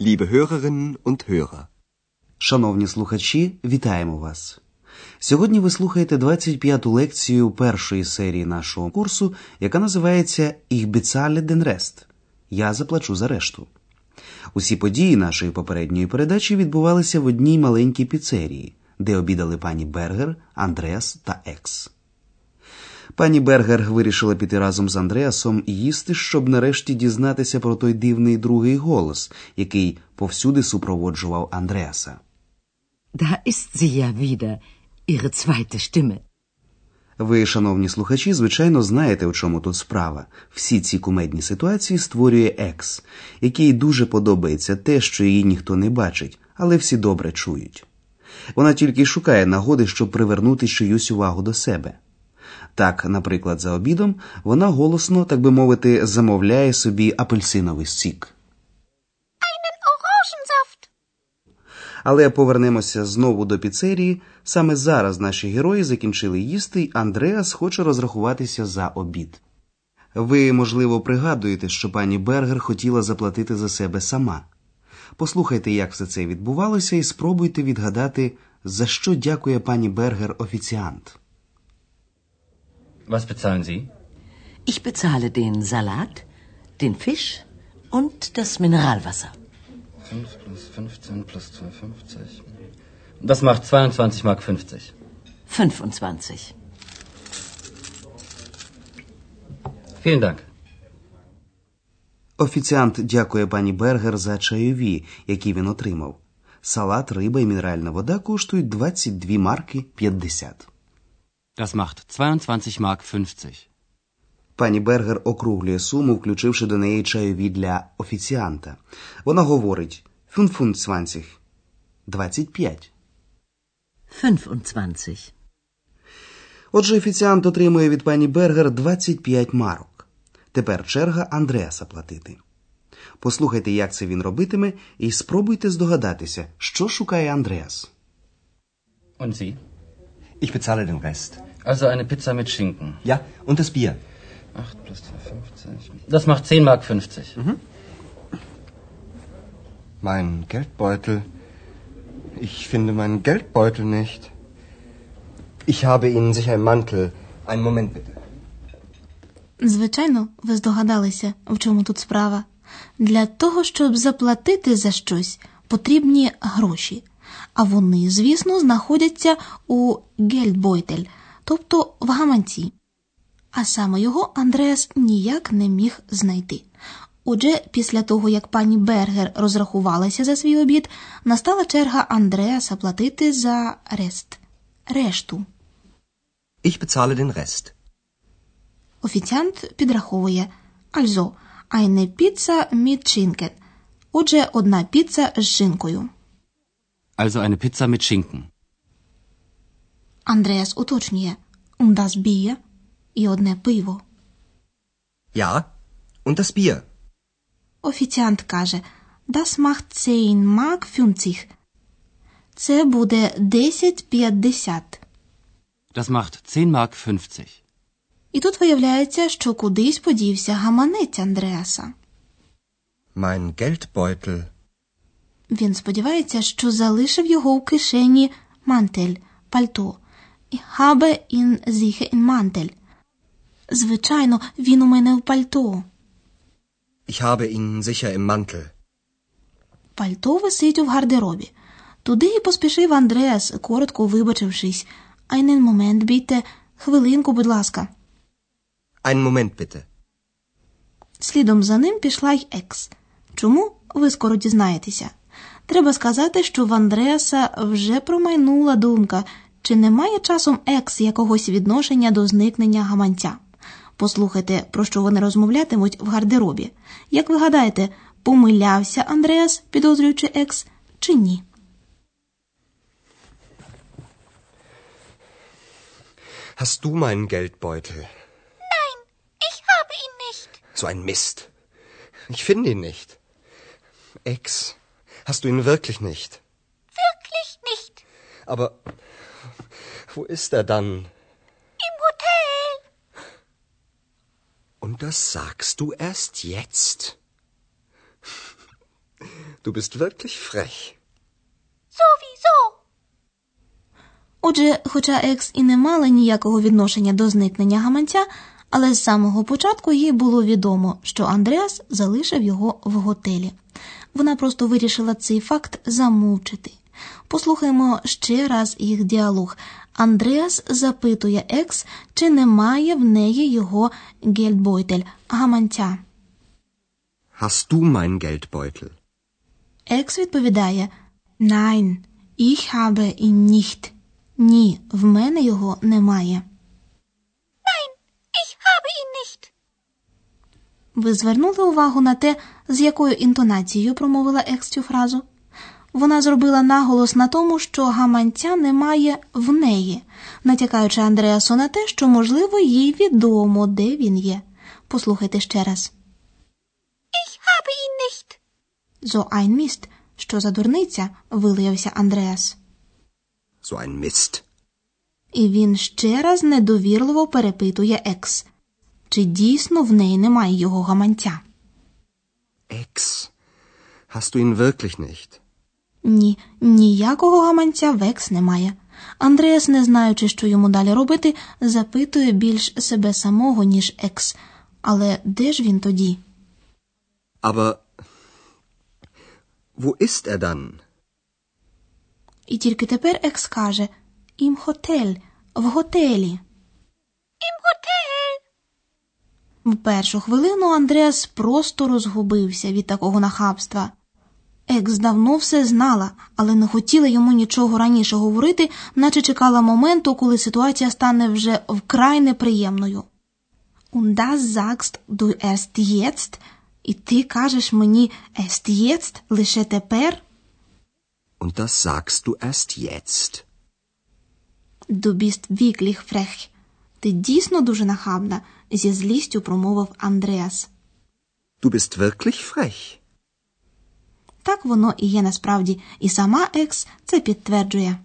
Liebe Hörerinnen und Hörer. Шановні слухачі, вітаємо вас. Сьогодні ви слухаєте 25-ту лекцію першої серії нашого курсу, яка називається «Ich bezahle den Rest» Я заплачу за решту. Усі події нашої попередньої передачі відбувалися в одній маленькій піцерії, де обідали пані Бергер, Андреас та Екс. Пані Бергер вирішила піти разом з Андреасом їсти, щоб нарешті дізнатися про той дивний другий голос, який повсюди супроводжував Андреаса. Da ist sie ja wieder, ihre zweite Stimme. Ви, шановні слухачі, звичайно, знаєте, у чому тут справа. Всі ці кумедні ситуації створює екс, якій дуже подобається те, що її ніхто не бачить, але всі добре чують. Вона тільки шукає нагоди, щоб привернути чиюсь увагу до себе. Так, наприклад, за обідом вона голосно, так би мовити, замовляє собі апельсиновий сік. Але повернемося знову до піцерії. Саме зараз наші герої закінчили їсти, і Андреас хоче розрахуватися за обід. Ви, можливо, пригадуєте, що пані Бергер хотіла заплатити за себе сама. Послухайте, як все це відбувалося, і спробуйте відгадати, за що дякує пані Бергер офіціант. Was bezahlen Sie? Ich bezahle den Salat, den Fisch und das Mineralwasser. 5 plus 15 plus 2,50. Das macht 22 Mark 50. 25. Vielen Dank. Офіціант дякує пані Бергер за чайові, які він отримав. Салат, риба і мінеральна вода коштують 22 марки 50. Das macht 22 Mark 50. Пані Бергер округлює суму, включивши до неї чайові для офіціанта. Вона говорить 25. 25. 25. Отже, офіціант отримує від пані Бергер 25 марок. Тепер черга Андреаса платити. Послухайте, як це він робитиме, і спробуйте здогадатися, що шукає Андреас. Und Sie? Ich bezahle den Rest. Also eine Pizza mit Schinken. Ja, und das Bier. 8 plus 2,50. Das macht 10 Mark 50. Mein Geldbeutel. Ich finde meinen Geldbeutel nicht. Ich habe Ihnen sicher im Mantel. Einen Moment bitte. Звичайно, ви здогадалися, в чому тут справа. Для того, щоб заплатити за щось, потрібні гроші. А вони, звісно, знаходяться у гельдбойтель, тобто в гаманці. А саме його Андреас ніяк не міг знайти. Отже, після того, як пані Бергер розрахувалася за свій обід, настала черга Андреаса платити за рест. Решту. Ich bezahle den Rest. Офіціант підраховує Also, eine Pizza mit Schinken. Отже, одна піца з шинкою. Also eine Pizza mit Schinken. Андреас уточнює Und das Bier і одне пиво. Ja, und das Bier. Офіціант каже Das macht 10 Mark 50. Це буде 10,50. Das macht 10 Mark 50. І тут виявляється, що кудись подівся гаманець Андреаса. Mein Geldbeutel. Він сподівається, що залишив його у кишені мантель, пальто. Habe ihn sicher in Mantel. Звичайно, він у мене в пальто. Ich habe ihn sicher im Mantel. Пальто висить у гардеробі. Туди і поспішив Андреас, коротко вибачившись. Einen момент, бійте, хвилинку, будь ласка. Einen Moment bitte. Слідом за ним пішла й екс. Чому ви скоро дізнаєтеся? Треба сказати, що в Андреаса вже промайнула думка, чи немає часом екс якогось відношення до зникнення гаманця. Послухайте, про що вони розмовлятимуть в гардеробі. Як ви гадаєте, помилявся Андреас, підозрюючи екс, чи ні? Hast du meinen Geldbeutel? Nein, ich habe ihn nicht. So ein Mist. Ich finde ihn nicht. Ex, hast du ihn wirklich nicht? Wirklich nicht. Aber wo ist er dann? Im Hotel. Und das sagst du erst jetzt? Du bist wirklich frech. Sowieso. Отже, хоча Екс і не мала ніякого відношення до зникнення гаманця, але з самого початку їй було відомо, що Андреас залишив його в готелі. Вона просто вирішила цей факт замовчити. Послухаймо ще раз їх діалог. Андреас запитує Екс, чи немає в неї його Geldbeutel, гаманця. Hast du mein Geldbeutel? Екс відповідає Nein, ich habe ihn nicht. Ні, в мене його немає. Nein, ich habe ihn nicht. Ви звернули увагу на те, з якою інтонацією промовила Екс цю фразу? Вона зробила наголос на тому, що гаманця немає в неї, натякаючи Андреасу на те, що, можливо, їй відомо, де він є. Послухайте ще раз. Ich habe ihn nicht. So ein Mist. Що за дурниця? вилаявся Андреас. So ein Mist. І він ще раз недовірливо перепитує Екс. Чи дійсно в неї немає його гаманця? Ex. Hast du ihn wirklich nicht? Ні, ніякого гаманця в Екс немає. Андреас, не знаючи, що йому далі робити, запитує більш себе самого, ніж Екс. Але де ж він тоді? Aber wo ist er dann? І тільки тепер Екс каже Ім хотель, в готелі. Ім готель. В першу хвилину Андреас просто розгубився від такого нахабства. Екс давно все знала, але не хотіла йому нічого раніше говорити, наче чекала моменту, коли ситуація стане вже вкрай неприємною. Und das sagst du erst jetzt? І ти кажеш мені erst jetzt, лише тепер? Und das sagst du erst jetzt. Du bist wirklich frech. Ти дійсно дуже нахабна, зі злістю промовив Андреас. Du bist wirklich frech. Так воно і є насправді, і сама Екс це підтверджує.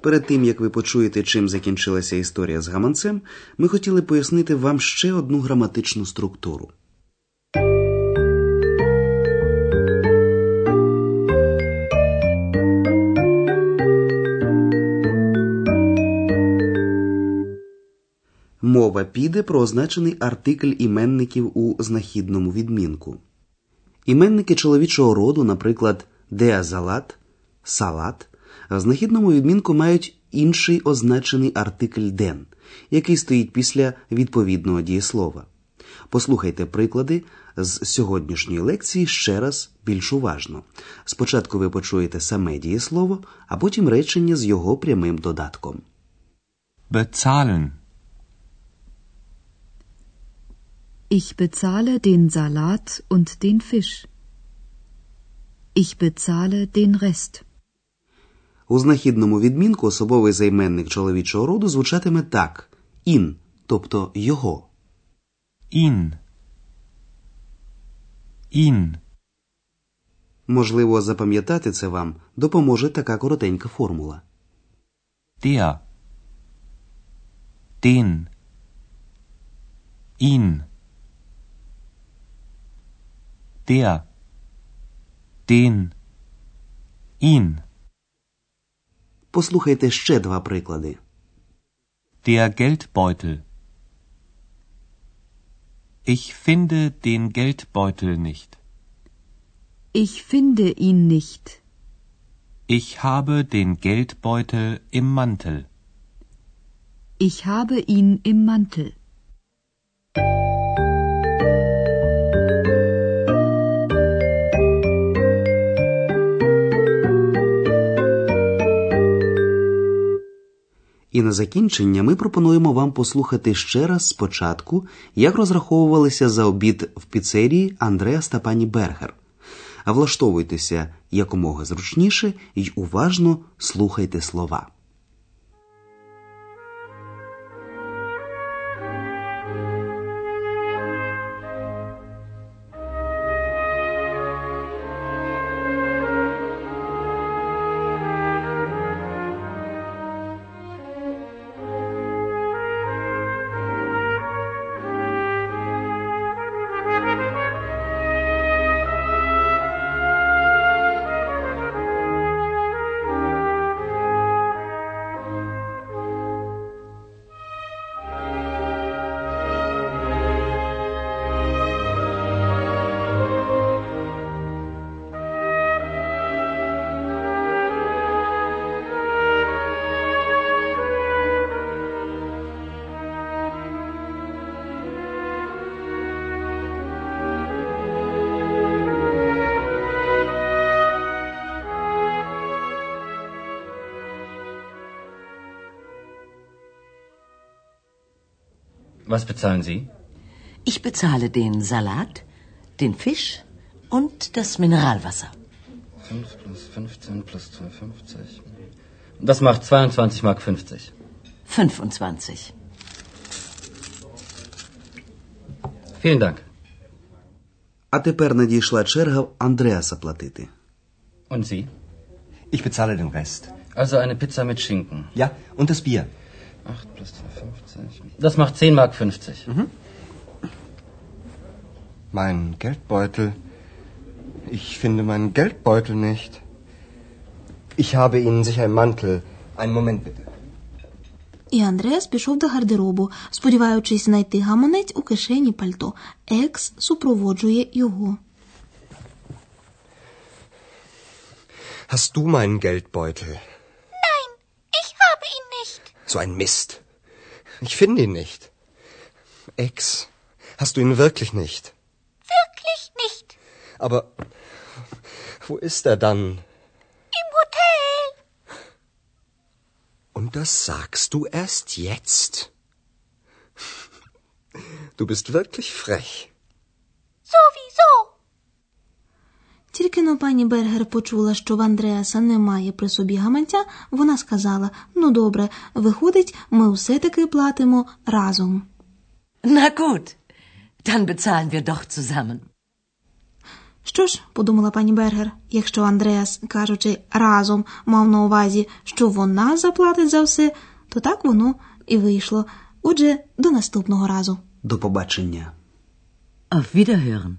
Перед тим як ви почуєте, чим закінчилася історія з гаманцем, ми хотіли пояснити вам ще одну граматичну структуру. Мова піде про означений артикль іменників у знахідному відмінку. Іменники чоловічого роду, наприклад, деазалат, салат, в знахідному відмінку мають інший означений артикль ден, який стоїть після відповідного дієслова. Послухайте приклади з сьогоднішньої лекції ще раз більш уважно. Спочатку ви почуєте саме дієслово, а потім речення з його прямим додатком. Bezahlen. Ich bezahle den Salat und den Fisch. Ich bezahle den Rest. У знахідному відмінку особовий займенник чоловічого роду звучатиме так: ін, тобто його. Ihn. Ihn. Можливо, запам'ятати це вам допоможе така коротенька формула. Der. Den. Ihn. Der. Den. Ihn. Послухайте ще два приклади. Der Geldbeutel. Ich finde den Geldbeutel nicht. Ich finde ihn nicht. Ich habe den Geldbeutel im Mantel. Ich habe ihn im Mantel. І на закінчення ми пропонуємо вам послухати ще раз спочатку, як розраховувалися за обід в піцерії Андреас та пані Бергер. А влаштовуйтеся якомога зручніше і уважно слухайте слова. Was bezahlen Sie? Ich bezahle den Salat, den Fisch und das Mineralwasser. 5 plus 15 plus 2,50. Das macht 22 Mark 50. 25. Vielen Dank. А тепер надійшла черга Андреаса платити. Und Sie? Ich bezahle den Rest. Also eine Pizza mit Schinken. Ja, und das Bier. 8 plus 2,50. Das macht 10 Mark 50. Mein Geldbeutel. Ich finde meinen Geldbeutel nicht. Ich habe Ihnen sicher einen Mantel. Einen Moment bitte. І Андреас пішов до гардеробу, сподіваючись знайти гаманець у кишені пальто. Екс супроводжує його. Hast du meinen Geldbeutel? So ein Mist. Ich finde ihn nicht. Ex, hast du ihn wirklich nicht? Wirklich nicht. Aber wo ist er dann? Im Hotel. Und das sagst du erst jetzt? Du bist wirklich frech. Тільки но пані Бергер почула, що в Андреаса немає при собі гаманця, вона сказала: Ну добре, виходить, ми все-таки платимо разом. Na gut, dann bezahlen wir doch zusammen. Що ж, подумала пані Бергер, якщо Андреас, кажучи разом, мав на увазі, що вона заплатить за все, то так воно і вийшло. Отже, до наступного разу. До побачення. Auf Wiederhören.